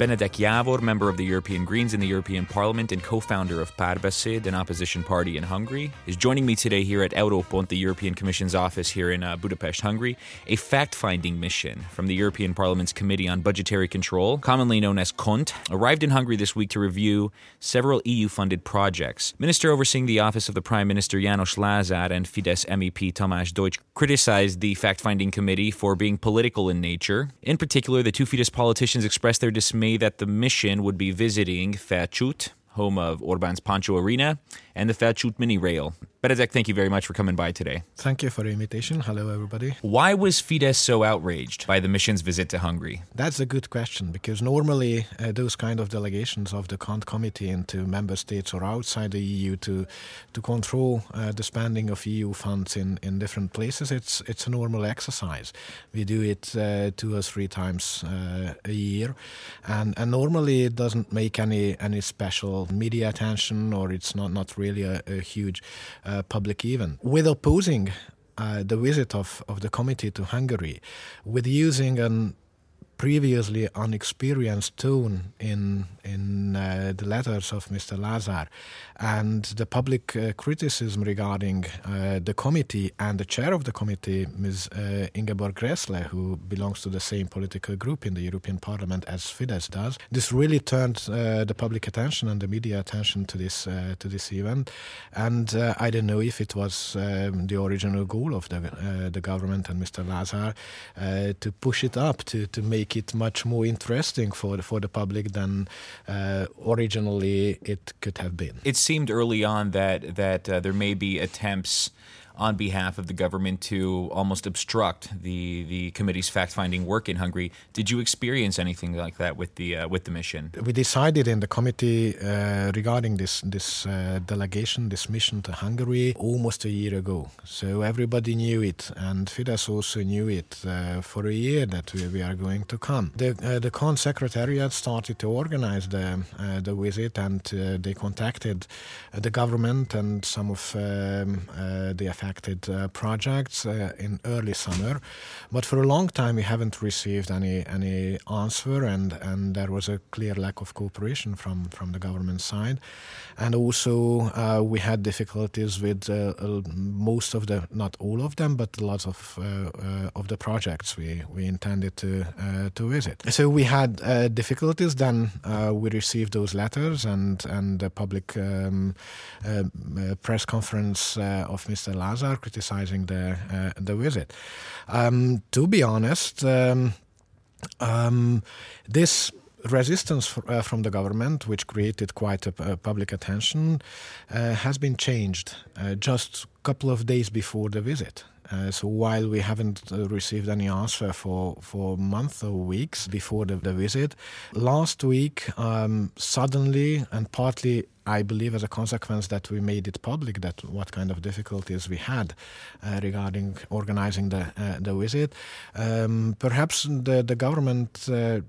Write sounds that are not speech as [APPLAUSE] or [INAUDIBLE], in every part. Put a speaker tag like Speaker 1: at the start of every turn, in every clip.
Speaker 1: Benedek Javor, member of the European Greens in the European Parliament and co founder of Párbeszéd, an opposition party in Hungary, is joining me today here at Európont, the European Commission's office here in uh, Budapest, Hungary. A fact finding mission from the European Parliament's Committee on Budgetary Control, commonly known as CONT, arrived in Hungary this week to review several EU funded projects. Minister overseeing the office of the Prime Minister János Lázár and Fidesz MEP Tamás Deutsch criticized the fact finding committee for being political in nature. In particular, the two Fidesz politicians expressed their dismay that the mission would be visiting Felcsút, home of Orban's Pancho Arena, and the Felcsút mini rail. Benedek, thank you very much for coming by today.
Speaker 2: Thank you for the invitation. Hello, everybody.
Speaker 1: Why was Fidesz so outraged by the mission's visit to Hungary?
Speaker 2: That's a good question because normally uh, those kind of delegations of the CONT committee into member states or outside the EU to to control uh, the spending of EU funds in, in different places, it's it's a normal exercise. We do it uh, two or three times uh, a year, and and normally it doesn't make any any special media attention or it's not not really a, a huge uh, public event. With opposing uh, the visit of, of the committee to Hungary, with using an previously unexperienced tone in in uh, the letters of Mr. Lázár and the public uh, criticism regarding uh, the committee and the chair of the committee, Ms. Uh, Ingeborg Grässle, who belongs to the same political group in the European Parliament as Fidesz does. This really turned uh, the public attention and the media attention to this uh, to this event, and I don't know if it was um, the original goal of the the government and Mr. Lázár to push it up to to make it much more interesting for the, for the public than uh, originally it could have been.
Speaker 1: It seemed early on that that uh, there may be attempts on behalf of the government to almost obstruct the the committee's fact finding work in Hungary. Did you experience anything like that with the uh, with the mission?
Speaker 2: We decided in the committee uh, regarding this this uh, delegation, this mission to Hungary, almost a year ago. So everybody knew it, and Fidesz also knew it uh, for a year that we, we are going to come. The uh, the CONT secretariat started to organize the uh, the visit, and they contacted the government and some of um, the uh, projects uh, in early summer, but for a long time we haven't received any any answer, and and there was a clear lack of cooperation from from the government side, and also uh, we had difficulties with most of the not all of them, but lots of of the projects we we intended to to visit. So we had difficulties. Then we received those letters and and the public um, uh, press conference uh, of Mr. Are criticizing the uh, the visit. Um, to be honest, um, um, this resistance uh, from the government, which created quite a, a public attention, uh, has been changed uh, just a couple of days before the visit. Uh, so while we haven't uh, received any answer for for months or weeks before the, the visit, last week um, suddenly and partly I believe as a consequence that we made it public that what kind of difficulties we had uh, regarding organizing the uh, the visit. Um, perhaps the the government. Uh,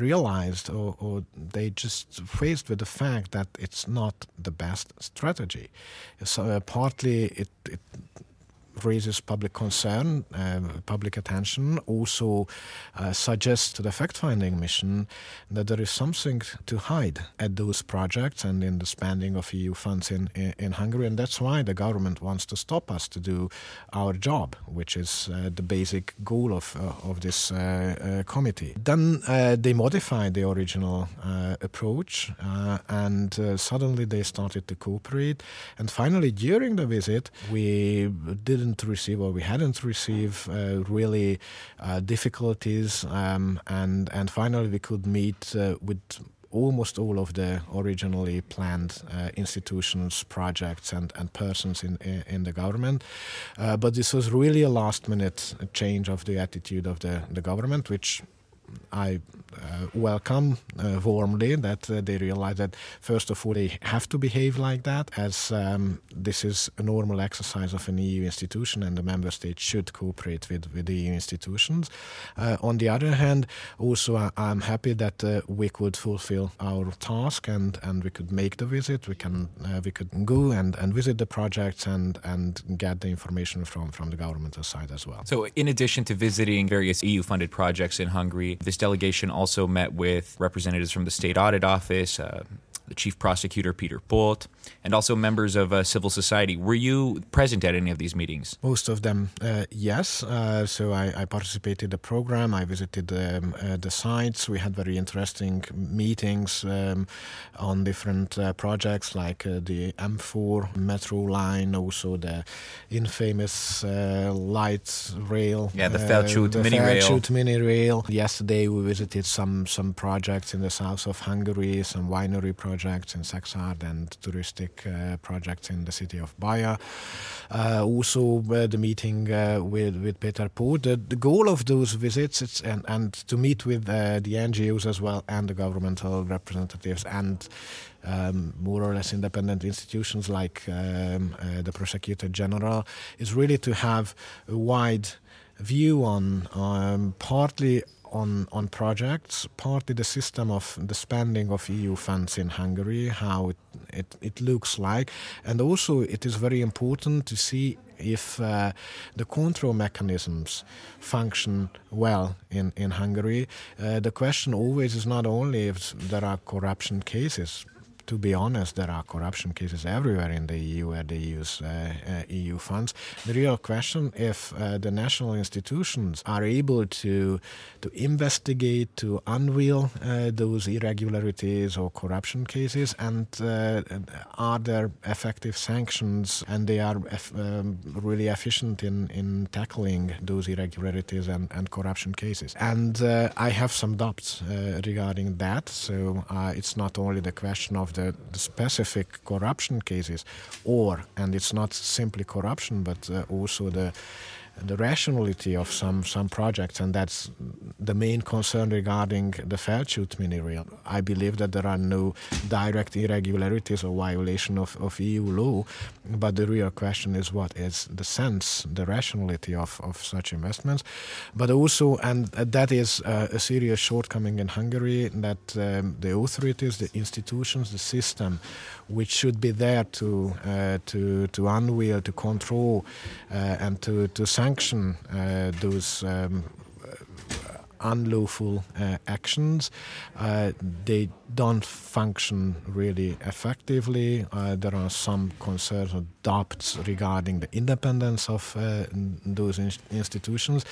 Speaker 2: realized or, or, they just faced with the fact that it's not the best strategy. So uh, partly it, it raises public concern, uh, public attention, also uh, suggests to the fact finding mission that there is something to hide at those projects and in the spending of EU funds in, in, in Hungary. And that's why the government wants to stop us to do our job, which is uh, the basic goal of, uh, of this uh, uh, committee. Then they modified the original approach and suddenly they started to cooperate. And finally, during the visit, we didn't didn't receive or we hadn't received uh, really uh, difficulties, um, and and finally we could meet uh, with almost all of the originally planned uh, institutions, projects, and, and persons in, in, in the government. Uh, but this was really a last minute change of the attitude of the, the government, which I uh, welcome uh, warmly that uh, they realize that first of all they have to behave like that as um, this is a normal exercise of an EU institution and the member states should cooperate with, with the EU institutions. Uh, on the other hand, also I, am happy that we could fulfill our task and, and we could make the visit. We can we could go and, and visit the projects and and get the information from from the governmental side as well.
Speaker 1: So in addition to visiting various EU funded projects in Hungary, This delegation also met with representatives from the State Audit Office, uh, the Chief Prosecutor Peter Polt, and also members of uh, civil society. Were you present at any of these meetings?
Speaker 2: Most of them, uh, yes. Uh, so I, I, participated in the program. I visited um, uh, the sites. We had very interesting meetings um, on different uh, projects like uh, the M4 metro line, also the infamous light rail.
Speaker 1: Yeah, the Felcsút mini
Speaker 2: rail. mini rail. Yesterday we visited some some projects in the south of Hungary, some winery projects in Szekszárd and touristic uh, projects in the city of Baja. Uh, also, uh, the meeting with with Peter Po. The, the goal of those visits is and, and to meet with the NGOs as well and the governmental representatives and um, more or less independent institutions like um, uh, the prosecutor general is really to have a wide view on um, partly on on projects, partly the system of the spending of EU funds in Hungary, how it, it, it looks like, and also it is very important to see if uh, the control mechanisms function well in, in Hungary. Uh, the question always is not only if there are corruption cases, to be honest, there are corruption cases everywhere in the EU where they use uh, uh, EU funds. The real question if uh, the national institutions are able to to investigate, to unveil uh, those irregularities or corruption cases, and uh, are there effective sanctions, and they are um, really efficient in in tackling those irregularities and, and corruption cases. And uh, I have some doubts regarding that. So it's not only the question the, the, specific corruption cases, or and it's not simply corruption, but uh, also the the rationality of some some projects, and that's the main concern regarding the Felcsút mini rail. I believe that there are no direct irregularities or violation of, of EU law, but the real question is what is the sense, the rationality of, of such investments, but also, and that is uh, a serious shortcoming in Hungary, that um, the authorities, the institutions, the system, which should be there to uh, to to unveil, to control, uh, and to to sanction uh, those um, unlawful uh, actions. Uh, they don't function really effectively. Uh, there are some concerns or doubts regarding the independence of those in- institutions,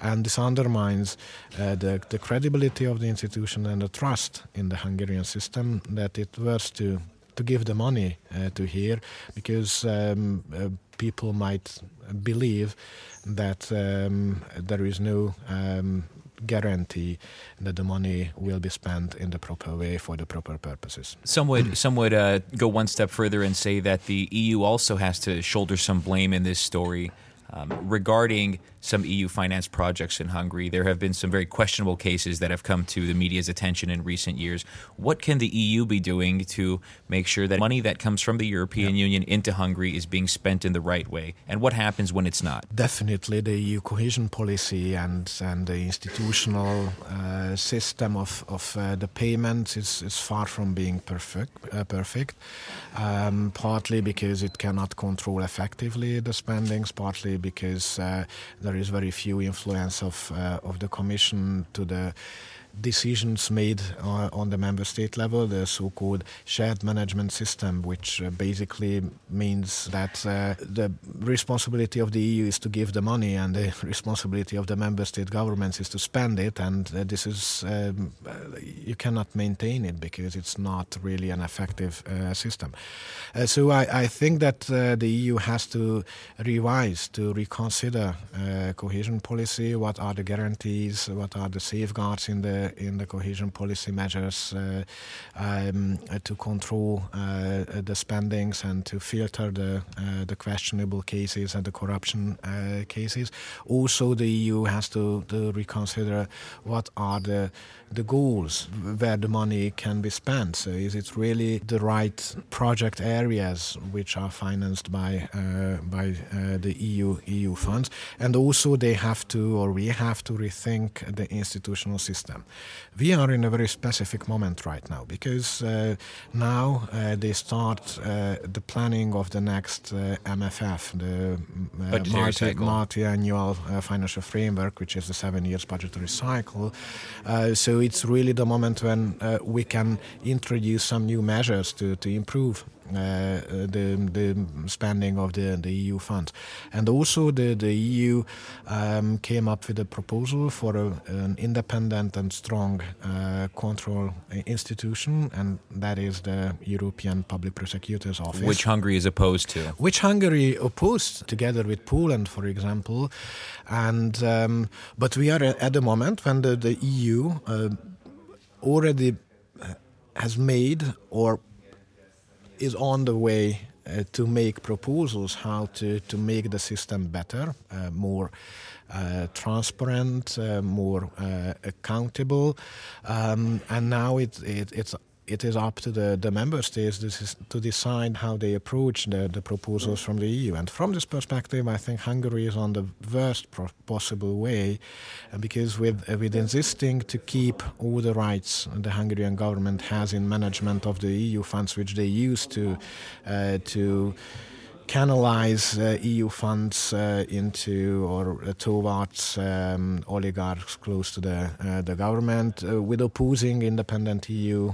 Speaker 2: and this undermines the, the credibility of the institution and the trust in the Hungarian system that it was to to give the money uh, to here because um, uh, people might believe that um, there is no um, guarantee that the money will be spent in the proper way for the proper purposes.
Speaker 1: Some would some would uh, go one step further and say that the EU also has to shoulder some blame in this story um, regarding some EU finance projects in Hungary. There have been some very questionable cases that have come to the media's attention in recent years. What can the EU be doing to make sure that money that comes from the European yeah. Union into Hungary is being spent in the right way? And what happens when it's not?
Speaker 2: Definitely, the EU cohesion policy and, and the institutional uh, system of, of uh, the payments is, is far from being perfect. Uh, perfect. Um, partly because it cannot control effectively the spendings, partly because uh, there is very few influence of uh, of the Commission to the decisions made uh, on the member state level, the so-called shared management system, which uh, basically means that uh, the responsibility of the EU is to give the money and the [LAUGHS] responsibility of the member state governments is to spend it. And uh, this is, um, uh, you cannot maintain it because it's not really an effective uh, system. so I, I, think that the EU has to revise, to reconsider cohesion policy. What are the guarantees? What are the safeguards in the in the cohesion policy measures uh, um, to control uh, the spendings and to filter the uh, the questionable cases and the corruption cases. Also, the EU has to, to reconsider what are the the goals where the money can be spent. So, is it really the right project areas which are financed by uh, by uh, the EU EU funds? And also, they have to, or we have to rethink the institutional system. We are in a very specific moment right now because uh, now uh, they start uh, the planning of the next uh, MFF, the uh, multi, multi-annual uh, financial framework, which is the seven years budgetary cycle. so it's really the moment when we can introduce some new measures to, to improve the, the spending of the, the EU funds. And also, the, the EU um, came up with a proposal for a, an independent and strong uh, control institution, and that is the European Public Prosecutor's Office.
Speaker 1: Which Hungary is opposed to.
Speaker 2: Which Hungary opposed, together with Poland, for example. And um, But we are at the moment when the, the EU uh, already has made or is on the way uh, to make proposals how to, to make the system better, uh, more uh, transparent, uh, more uh, accountable. Um, and now it, it, it's it is up to the, the member states to decide how they approach the, the proposals from the EU. And from this perspective, I think Hungary is on the worst possible way uh, because with, uh, with insisting to keep all the rights the Hungarian government has in management of the EU funds, which they use to, uh, to canalize uh, EU funds uh, into or towards um, oligarchs close to the uh, the government, with opposing independent EU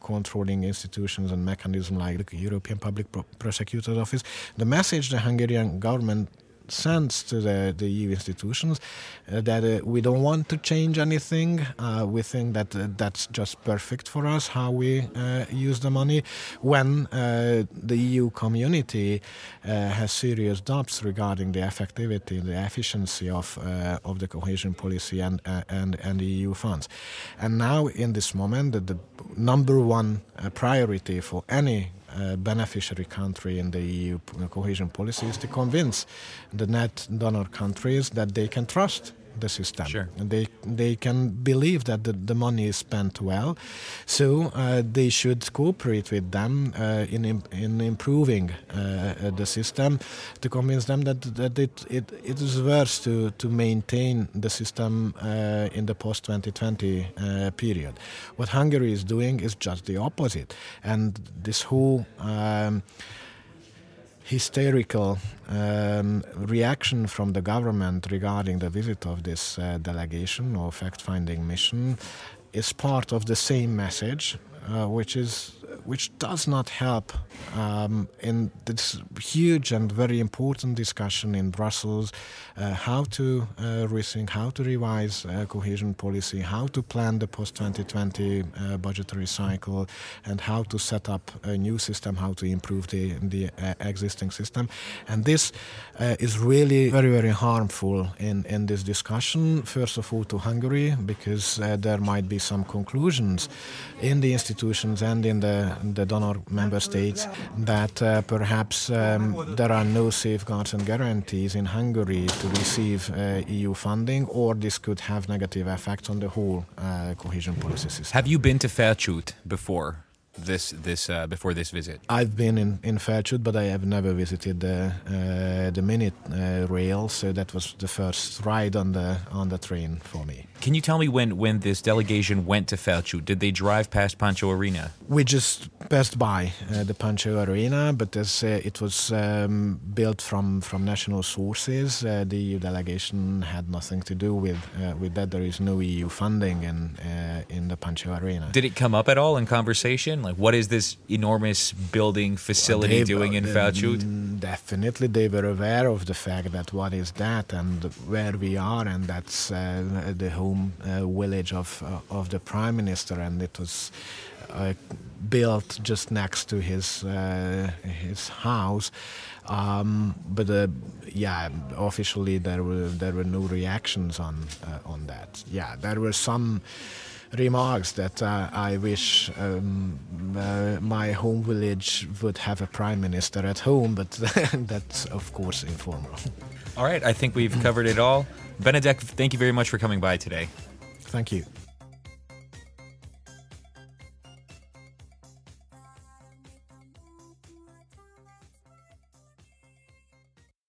Speaker 2: controlling institutions and mechanisms like the European Public Prosecutor's Office. The message the Hungarian government sense to the, the EU institutions uh, that uh, we don't want to change anything. Uh, we think that uh, that's just perfect for us how we uh, use the money. When uh, the EU community has serious doubts regarding the effectivity, the efficiency of of the cohesion policy and and and the EU funds, and now in this moment, the, the number one priority for any uh, beneficiary country in the EU cohesion policy is to convince the net donor countries that they can trust the system.
Speaker 1: Sure.
Speaker 2: They they can believe that the, the money is spent well, so uh, they should cooperate with them uh, in in improving uh, the system to convince them that that it it, it is worth to to maintain the system uh, in the post 2020 uh, period. What Hungary is doing is just the opposite, and this whole. Um, hysterical um, reaction from the government regarding the visit of this uh, delegation or fact finding mission is part of the same message, uh, which is which does not help um, in this huge and very important discussion in Brussels uh, how to uh, rethink, how to revise uh, cohesion policy, how to plan the post 2020 uh, budgetary cycle, and how to set up a new system, how to improve the, the uh, existing system. And this uh, is really very, very harmful in, in this discussion. First of all, to Hungary, because there might be some conclusions in the institutions and in the the donor member states that uh, perhaps um, there are no safeguards and guarantees in Hungary to receive uh, EU funding, or this could have negative effects on the whole uh, cohesion policy system.
Speaker 1: Have you been to Felcsút before? This this uh, before this visit?
Speaker 2: I've been in in Felcsút, but I have never visited the uh, the minute uh, rail, so that was the first ride on the on the train for me.
Speaker 1: Can you tell me when when this delegation went to Felcsút? Did they drive past Pancho Arena?
Speaker 2: We just passed by uh, the Pancho Arena, but as uh, it was um, built from from national sources, uh, the EU delegation had nothing to do with with that. There is no EU funding in in the Pancho Arena.
Speaker 1: Did it come up at all in conversation? Like, what is this enormous building facility well, doing in Felcsút?
Speaker 2: Mm, definitely, they were aware of the fact that what is that and where we are, and that's uh, the home uh, village of uh, of the prime minister, and it was uh, built just next to his uh, his house. Um, but uh, yeah, officially there were there were no reactions on on that. Yeah, there were some remarks that uh, I wish um, uh, my home village would have a prime minister at home, but [LAUGHS] that's of course informal.
Speaker 1: All right, I think we've covered it all. Benedek, thank you very much for coming by today.
Speaker 2: Thank you.